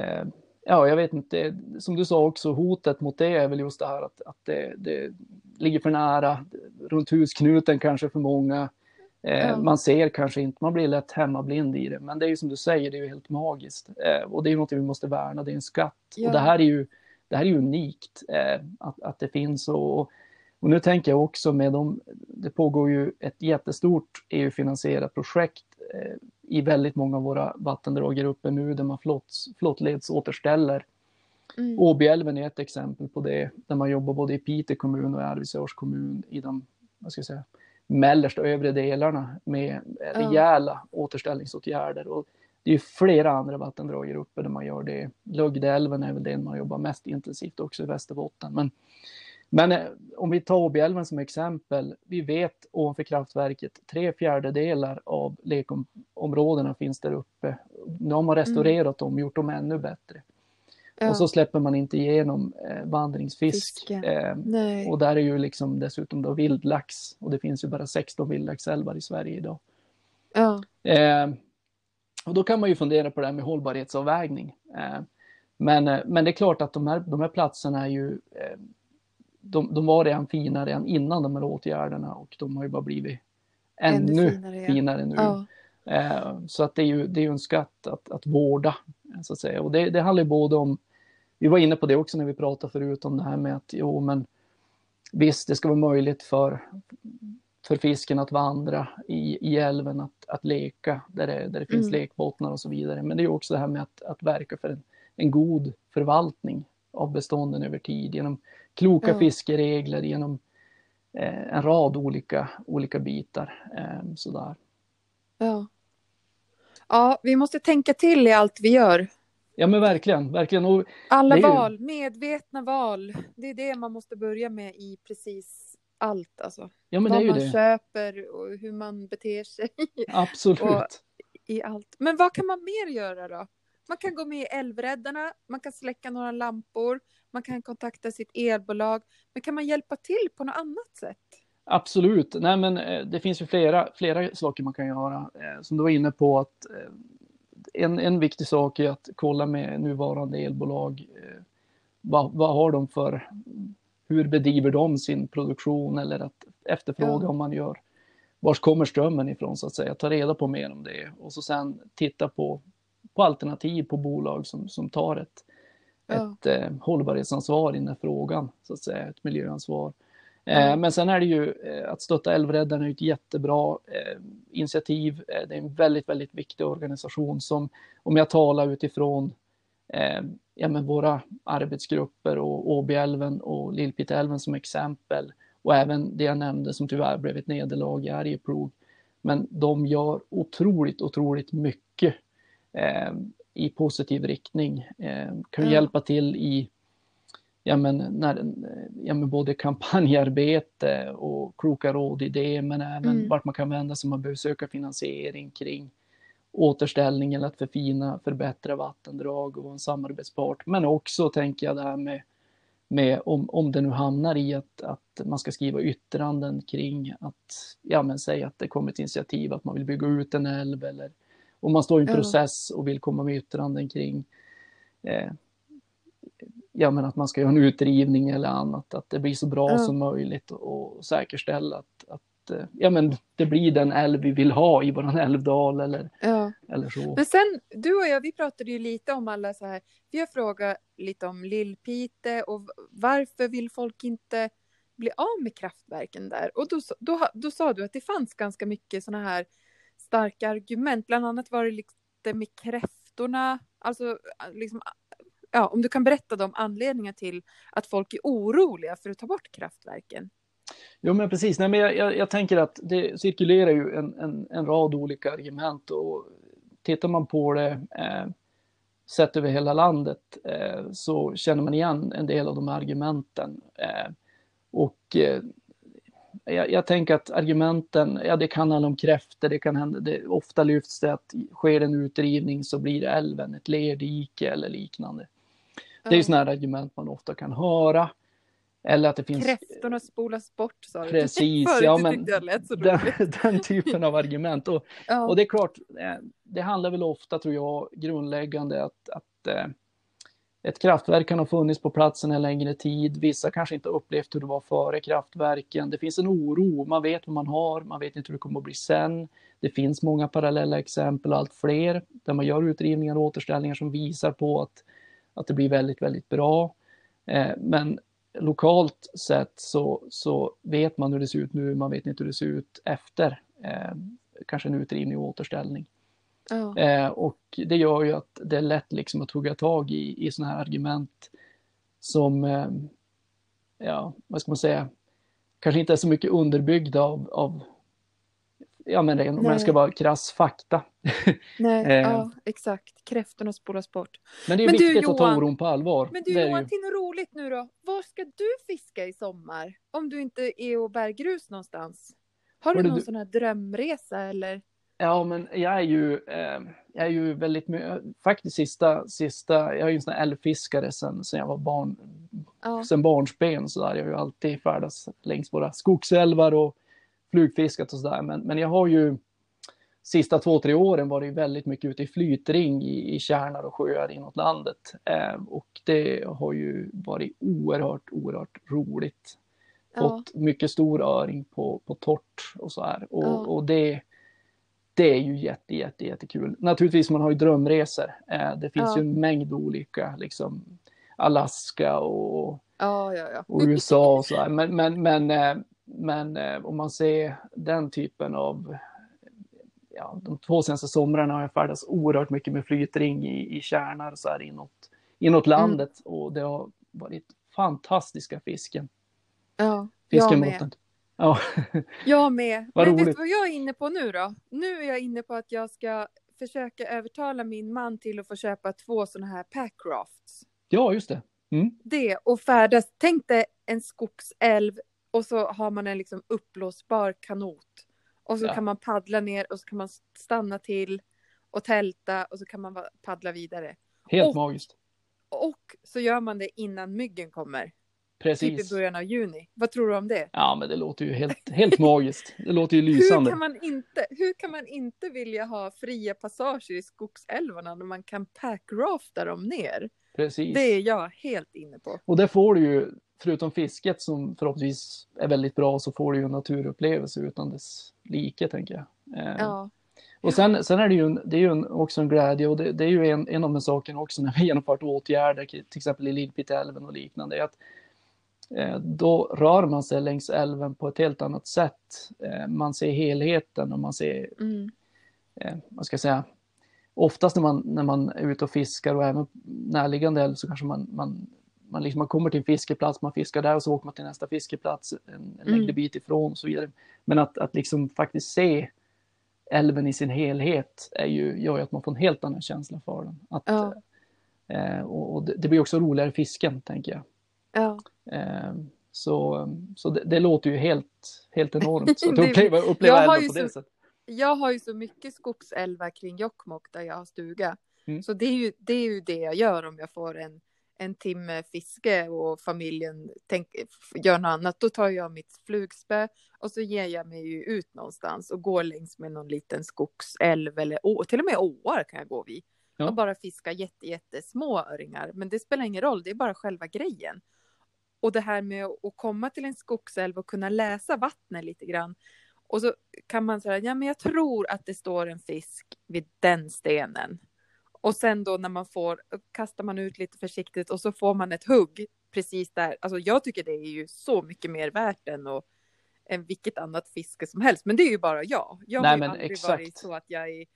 eh, ja, jag vet inte, som du sa också, hotet mot det är väl just det här att, att det, det ligger för nära, runt husknuten kanske för många. Ja. Man ser kanske inte, man blir lätt hemmablind i det, men det är ju som du säger, det är ju helt magiskt. Eh, och det är ju något vi måste värna, det är en skatt. Ja. Och det här är ju, det här är unikt, eh, att, att det finns. Och, och nu tänker jag också med de, det pågår ju ett jättestort EU-finansierat projekt i väldigt många av våra vattendrag här uppe nu där man flott, flottledsåterställer. Mm. Åbyälven är ett exempel på det, där man jobbar både i Piteå kommun och Arvidsjaurs kommun i de vad ska jag säga, mellersta och övre delarna med rejäla återställningsåtgärder. Och det är ju flera andra vattendrag uppe där man gör det. Lugdälven är väl den man jobbar mest intensivt också i Västerbotten. Men, men eh, om vi tar Åbyälven som exempel, vi vet ovanför kraftverket, tre fjärdedelar av lekområdena finns där uppe. Nu har man restaurerat dem, gjort dem ännu bättre. Ja. Och så släpper man inte igenom eh, vandringsfisk. Eh, och där är ju liksom dessutom då vildlax och det finns ju bara 16 vildlaxälvar i Sverige idag. Ja. Eh, och då kan man ju fundera på det här med hållbarhetsavvägning. Eh, men, eh, men det är klart att de här, de här platserna är ju, eh, de, de var redan fina redan innan de här åtgärderna och de har ju bara blivit ännu, finare, finare, ja. nu. Ja. Så att det är ju, det är ju en skatt att, att vårda, så att säga. Och det, det handlar ju både om, vi var inne på det också när vi pratade förut om det här med att jo men visst det ska vara möjligt för, för fisken att vandra i, i älven, att, att leka där det, där det finns Mm. lekbottnar och så vidare. Men det är också det här med att, att verka för en, en god förvaltning av bestånden över tid genom kloka Ja. fiskeregler, genom eh, en rad olika, olika bitar. Eh, sådär. Ja. Ja, vi måste tänka till i allt vi gör. Ja men verkligen, verkligen. Och, Alla ju- val, medvetna val. Det är det man måste börja med i precis allt. Alltså. ja men det är Vad ju man det. köper och hur man beter sig Absolut. Och- i allt. Men vad kan man mer göra då? Man kan gå med i Älvräddarna, man kan släcka några lampor, man kan kontakta sitt elbolag. Men kan man hjälpa till på något annat sätt? Absolut. Nej, men eh, det finns ju flera, flera saker man kan göra. Eh, Som du var inne på att eh, en, en viktig sak är att kolla med nuvarande elbolag. Vad, vad har de för, hur bedriver de sin produktion eller att efterfråga Ja. om man gör, vars kommer strömmen ifrån så att säga. Ta reda på mer om det och så sen titta på, på alternativ på bolag som, som tar ett, Ja. ett eh, hållbarhetsansvar i den här frågan, så att säga, ett miljöansvar. Eh, men sen är det ju eh, att stötta Älvräddarna är ett jättebra eh, initiativ. Det är en väldigt, väldigt viktig organisation som, om jag talar utifrån ja, men våra arbetsgrupper och Åbyälven och Lillpiteälven som exempel och även det jag nämnde som tyvärr blev ett nederlag i Arjeplog. Men de gör otroligt, otroligt mycket eh, i positiv riktning. Eh, kan Ja. hjälpa till i ja, men, när, ja, men både kampanjarbete och kloka råd i det, men även Mm. vart man kan vända sig om man behöver söka finansiering kring återställning eller att förfina, förbättra vattendrag och vara en samarbetspart. Men också tänker jag det här med, med om, om det nu hamnar i att, att man ska skriva yttranden kring att, ja men säg att det kommer ett initiativ att man vill bygga ut en älv eller om man står i en process och vill komma med yttranden kring eh, ja, men att man ska göra en utrivning eller annat, att det blir så bra Ja. som möjligt och, och säkerställa att, att att eh, ja, men det blir den älv vi vill ha i våran älvdal eller, Ja. eller så. Men sen, du och jag, vi pratade ju lite om alla så här, vi har frågat lite om Lillpite och varför vill folk inte bli av med kraftverken där? Och då, då, då sa du att det fanns ganska mycket sådana här starka argument, bland annat var det lite med kräftorna, alltså liksom, ja, om du kan berätta de anledningar till att folk är oroliga för att ta bort kraftverken. Jo men precis, Nej, men jag, jag, jag tänker att det cirkulerar ju en, en, en rad olika argument och tittar man på det eh, sett över hela landet eh, så känner man igen en del av de här argumenten. Eh, och eh, jag, jag, tänker att argumenten, ja det kan handla om kräftor, det kan hända, det, ofta lyfts det att sker en utrivning så blir älven ett lerdike eller liknande. Det är ju sådana här argument man ofta kan höra. Eller att det finns... Kräftorna spolas bort sa du. Precis, Förut ja men den, den typen av argument. Och, Ja. och det är klart, eh, det handlar väl ofta tror jag grundläggande att, att eh, ett kraftverk kan ha funnits på platsen en längre tid. Vissa kanske inte upplevt hur det var före kraftverken. Det finns en oro, man vet vad man har, man vet inte hur det kommer att bli sen. Det finns många parallella exempel, allt fler, där man gör utrivningar och återställningar som visar på att, att det blir väldigt, väldigt bra. Eh, men lokalt sett så, så vet man hur det ser ut nu, man vet inte hur det ser ut efter eh, kanske en utrivning och återställning. Eh, och det gör ju att det är lätt liksom att hugga tag i, i sådana här argument som, ja, vad ska man säga, kanske inte är så mycket underbyggda av, av ja men det, om jag ska vara krass fakta. Nej, Eh. ja, exakt. Kräftorna spolas bort. Men det är Men du, viktigt att ta Johan- oron på allvar. Men du Johan, ju. till något roligt nu då. Var ska du fiska i sommar? Om du inte är och bär grus någonstans. Har du någon du- sån här drömresa eller? Ja, men jag är ju, eh, jag är ju väldigt faktiskt sista, sista, jag är ju en sån här älvfiskare sen, sen jag var barn, Ja, sen barnsben så där. Jag har ju alltid färdats längs våra skogsälvar och flugfiskat och sådär. Men, men jag har ju sista två, tre åren varit väldigt mycket ute i flytring i, i kärnar och sjöar inåt landet. Eh, och det har ju varit oerhört, oerhört roligt. ja, Fått mycket stor öring på, på torrt och så här. Och, Ja. och det, det är ju jätte, jätte, jättekul. Naturligtvis, man har ju drömresor. Eh, det finns Ja. ju en mängd olika, liksom Alaska och ja, ja. ja. och USA och så här. Men, men, men, eh, men eh, om man ser den typen av Ja, de två senaste somrarna har jag färdats oerhört mycket med flytring i, i kärnar så här inåt, inåt landet och det har varit fantastiska fisken. ja. Jag med. Ja, Jag med. Vad Men vet du vad jag är inne på nu då? Nu är jag inne på att jag ska försöka övertala min man till att få köpa två sådana här packrafts. ja just det. Mm. Det och färdas, tänk dig en skogsälv och så har man en liksom uppblåsbar kanot. Och så Ja. kan man paddla ner och så kan man stanna till och tälta och så kan man paddla vidare. Helt Och- magiskt. Och så gör man det innan myggen kommer, typ i Precis. början av juni. Vad tror du om det? Ja, men det låter ju helt, helt magiskt. Det låter ju Hur lysande. kan, man inte, hur kan man inte vilja ha fria passager i skogsälvarna när man kan packrafta dem ner? Precis. Det är jag helt inne på. Och där får du ju, förutom fisket som förhoppningsvis är väldigt bra, så får du ju en naturupplevelse utan dess like, tänker jag. Eh, Ja, Och sen, sen är det ju, en, det är ju en, också en glädje och det, det är ju en, en av de sakerna också när vi genomfört åtgärder, till exempel i Lillpiteälven och liknande, är att eh, då rör man sig längs älven på ett helt annat sätt. Eh, man ser helheten och man ser mm. vad ska jag säga, oftast när man, när man är ute och fiskar och även närliggande älv så kanske man, man, man, liksom, man kommer till en fiskeplats, man fiskar där och så åker man till nästa fiskeplats en, en Mm. längre bit ifrån och så vidare. Men att, att liksom faktiskt se älven i sin helhet är ju, gör ju att man får en helt annan känsla för den. Att, Ja. eh, och och det, det blir också roligare fisken, tänker jag. ja. Eh, så så det, det låter ju helt, helt enormt. Så att uppleva, uppleva älven på det sättet. Jag har ju så mycket skogsälvar kring Jokkmokk där jag har stuga. Mm. Så det är, ju, det är ju det jag gör om jag får en, en timme fiske och familjen tänk, gör något annat. Då tar jag mitt flugspö och så ger jag mig ju ut någonstans och går längs med någon liten skogsälv eller å, till och med åar kan jag gå vid. Ja. Och bara fiska jätte, jättesmå öringar. Men det spelar ingen roll, det är bara själva grejen. Och det här med att att komma till en skogsälv och kunna läsa vattnet lite grann. Och så kan man säga, ja men jag tror att det står en fisk vid den stenen. Och sen då när man får, kastar man ut lite försiktigt och så får man ett hugg precis där. Alltså jag tycker det är ju så mycket mer värt än, och, än vilket annat fiske som helst. Men det är ju bara jag. Jag Nej, har ju aldrig exakt. varit så att jag är,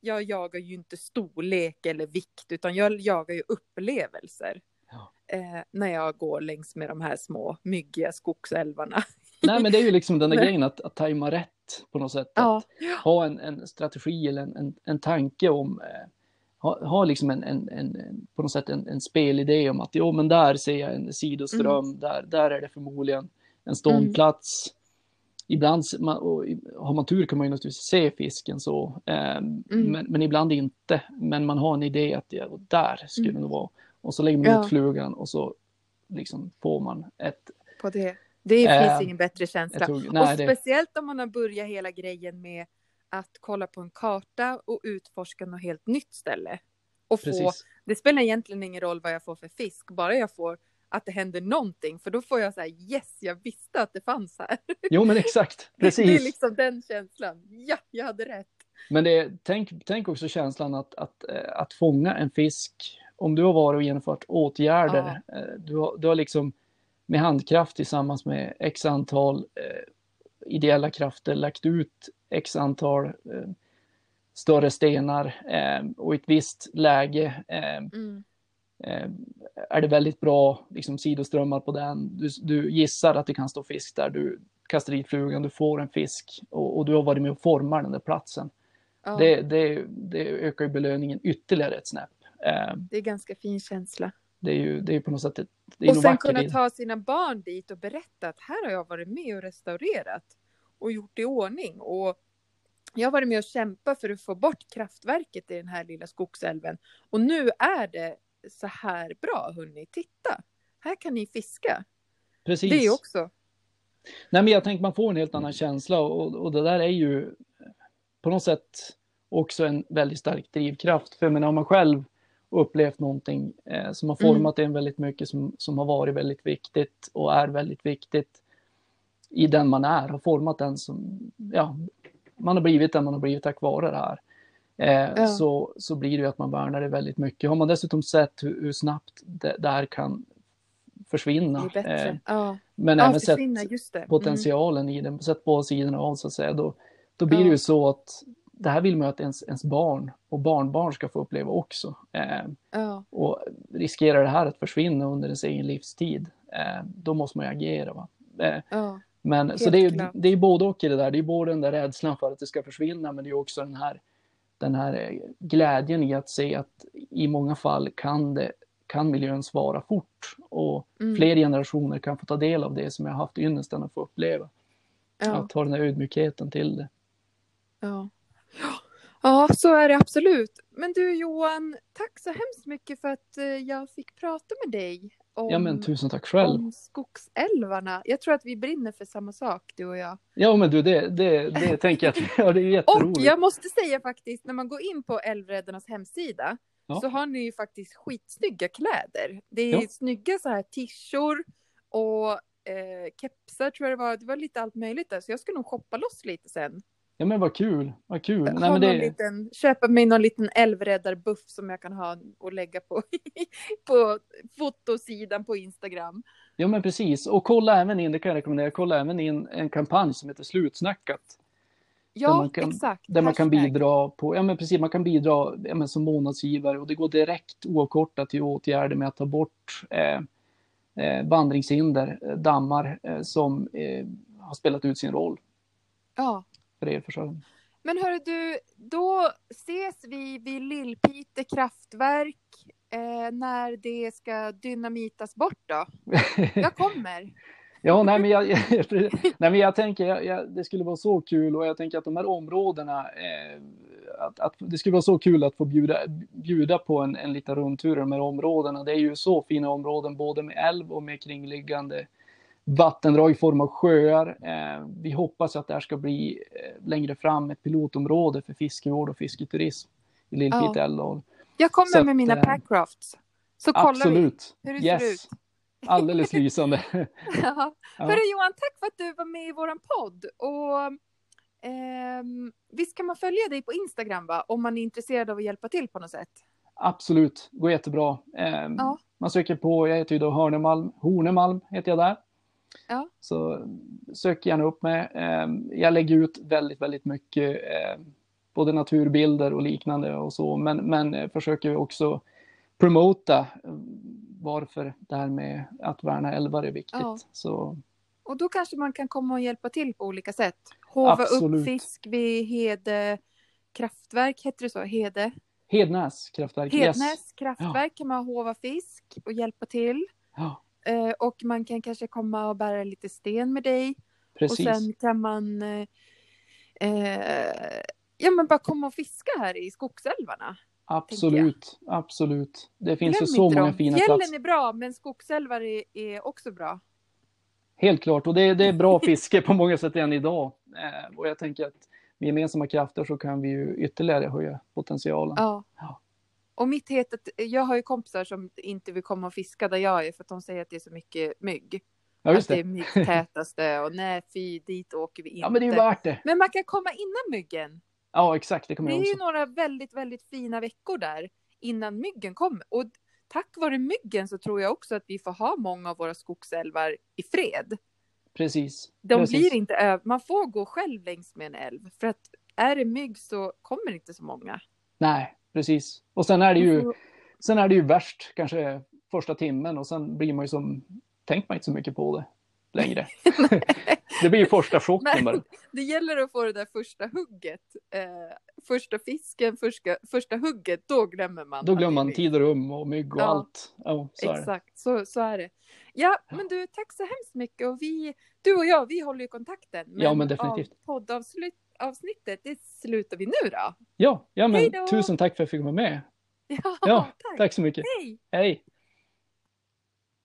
jag jagar ju inte storlek eller vikt, utan jag jagar ju upplevelser. Ja. Eh, när jag går längs med de här små myggiga skogsälvarna. Nej, men det är ju liksom den där grejen att, att tajma rätt på något sätt. Ja. Att ha en, en strategi eller en, en, en tanke om, eh, ha, ha liksom en, en, en, på något sätt en, en spelidé om att jo, men där ser jag en sidoström, Mm. där, där är det förmodligen en ståndplats. Ibland s- man, och, har man tur kan man ju naturligtvis se fisken så, eh, Mm. men, men ibland inte. Men man har en idé att ja, där skulle Mm. det vara. Och så lägger man Ja. ut flugan och så liksom får man ett, På det. Det Eh, finns ingen bättre känsla. ett hugg. och Nej, det, speciellt om man har börjat hela grejen med att kolla på en karta och utforska något helt nytt ställe. Och få, precis. det spelar egentligen ingen roll vad jag får för fisk, bara jag får att det händer någonting, för då får jag så här yes, jag visste att det fanns här. Jo, men exakt. Det är Precis. liksom den känslan. Ja, jag hade rätt. Men det, är- tänk, tänk också känslan att, att, eh, att fånga en fisk. Om du har varit och genomfört åtgärder. eh, Du, har, du har liksom med handkraft tillsammans med x antal eh, ideella krafter lagt ut x antal eh, större stenar eh, och i ett visst läge eh, Mm. eh, är det väldigt bra liksom, sidoströmmar på den. Du, du gissar att det kan stå fisk där. Du kastar dit flugan, du får en fisk och, och du har varit med och format den där platsen. Ja, Det, det... det, det ökar ju belöningen ytterligare ett snäpp. Eh, är ganska fin känsla. Det är ju det är på något sätt ett, det Och sen kunna i- ta sina barn dit och berätta att här har jag varit med och restaurerat och gjort i ordning. Och jag har varit med och kämpat för att få bort kraftverket i den här lilla skogsälven. Och nu är det så här bra, hörni. Titta! Här kan ni fiska. Precis. Det är också. Nej, men jag tänker man får en helt annan känsla och, och det där är ju på något sätt också en väldigt stark drivkraft. För jag menar, har man själv upplevt någonting eh, som har format en väldigt mycket, som, som har varit väldigt viktigt och är väldigt viktigt i den man är, har format den som, ja, man har blivit den man har blivit tack vare det här. Eh, Ja. så, så blir det ju att man värnar det väldigt mycket. Har man dessutom sett hur, hur snabbt det, det här kan försvinna, eh, ja, men ja även sett. Mm. potentialen i den, sett båda sidorna av så att säga, då, då blir det ju så att det här vill man ju att ens, ens barn och barnbarn ska få uppleva också. Eh, Ja, och riskerar det här att försvinna under ens egen livstid, eh, då måste man ju agera. Va? Eh, ja, men, Helt så det är, ju- det är både och i det där. Det är både den där rädslan för att det ska försvinna, men det är också den här, den här eh, glädjen i att se att i många fall kan, det, kan miljön svara fort och Mm. fler generationer kan få ta del av det som jag haft ynnesten att få uppleva. ja. Att ha den här ödmjukheten till det. Ja. Ja, så är det absolut. Men du Johan, tack så hemskt mycket för att eh, jag fick prata med dig om, Ja men tusen tack själv. om skogsälvarna. Jag tror att vi brinner för samma sak, du och jag. Ja men du det, det, det tänker jag att ja, det är Och jätteroligt. jag måste säga faktiskt, när man går in på Älvräddarnas hemsida Ja. så har ni ju faktiskt skitsnygga kläder. Det är Ja. snygga så här tishor och eh, kepsar tror jag det var. Det var lite allt möjligt där, så jag ska nog shoppa loss lite sen. Ja men vad kul, vad kul. Nej, men någon det, liten, köpa mig någon liten älvräddarbuff som jag kan ha och lägga på, på fotosidan på Instagram. ja men precis. Och kolla även in, det kan jag rekommendera, kolla även in en kampanj som heter Slutsnackat. Ja, man kan- exakt. Där man kan bidra på, ja men precis, man kan bidra ja, men som månadsgivare och det går direkt oavkortat till åtgärder med att ta bort eh, eh, vandringshinder, eh, dammar eh, som eh, har spelat ut sin roll Ja. För elförsörjning. Men hörru du, då ses vi vid Lillpite kraftverk eh, när det ska dynamitas bort då. Jag kommer. Ja, nej men jag, nej, men jag tänker, jag, jag, det skulle vara så kul och jag tänker att de här områdena, eh, att, att det skulle vara så kul att få bjuda, bjuda på en, en liten rundtur i de här områdena. Det är ju så fina områden, både med älv och med kringliggande vattendrag i form av sjöar. Eh, vi hoppas att det här ska bli eh, längre fram ett pilotområde för fiskevård och fisketurism i Lillpite Ja. Jag kommer Så med att, mina eh, packrafts. Så kollar Absolut. vi hur det ser Yes. ut. Alldeles lysande. Ja. Ja. Hörru Johan, tack för att du var med i våran podd. Och Ehm, visst kan man följa dig på Instagram va? Om man är intresserad av att hjälpa till på något sätt? Absolut, går jättebra. Eh, Ja. Man söker på, jag heter ju då Hörnemalm, Hornemalm heter jag där. Ja. Så sök gärna upp mig. Eh, jag lägger ut väldigt, väldigt mycket, eh, både naturbilder och liknande och så, men, men eh, försöker också promota eh, varför det här med att värna älvar är viktigt. Ja. Så Och då kanske man kan komma och hjälpa till på olika sätt. Hova Absolut. upp fisk vid Hede kraftverk, heter det så? Hede? Hednäs kraftverk, Hednäs yes. kraftverk kan man hova fisk och hjälpa till. Ja, och man kan kanske komma och bära lite sten med dig. precis. Och sen kan man eh, eh, ja, men bara komma och fiska här i skogsälvarna. Absolut, absolut. Det finns ju Glöm så inte många dem. fina Fjällen platser. är bra, men skogsälvar är, är också bra. Helt klart, och det, det är bra fiske på många sätt än idag. Eh, och jag tänker att med gemensamma krafter så kan vi ju ytterligare höja potentialen. Ja. Ja. Och mitt hetet, jag har ju kompisar som inte vill komma och fiska där jag är för att de säger att det är så mycket mygg. Ja, just att det är det. myggtätaste och nej fy, dit åker vi inte. Ja, men det är ju värt det. Men man kan komma innan myggen. Ja, exakt, det Det kommer jag är ju också. några väldigt, väldigt fina veckor där innan myggen kommer. Och tack vare myggen så tror jag också att vi får ha många av våra skogsälvar i fred. Precis. De precis. blir inte över, man får gå själv längs med en älv för att är det mygg så kommer inte så många. Nej, precis. Och sen är det ju, Så- sen är det ju värst kanske första timmen och sen blir man ju som, tänker man inte så mycket på det längre. det blir ju första chocken bara. Men det gäller att få det där första hugget. Eh, första fisken, första, första hugget, då glömmer man. Då glömmer man tid och rum och mygg och Ja. allt. Ja, så. Exakt, så, så är det. Ja, men du, tack så hemskt mycket. Och vi, du och jag, vi håller ju kontakten. Ja, men definitivt. Av poddavsnittet, det slutar vi nu då. Ja, ja men tusen tack för att jag fick vara med. Ja, Ja, tack. tack så mycket. Hej! Hej!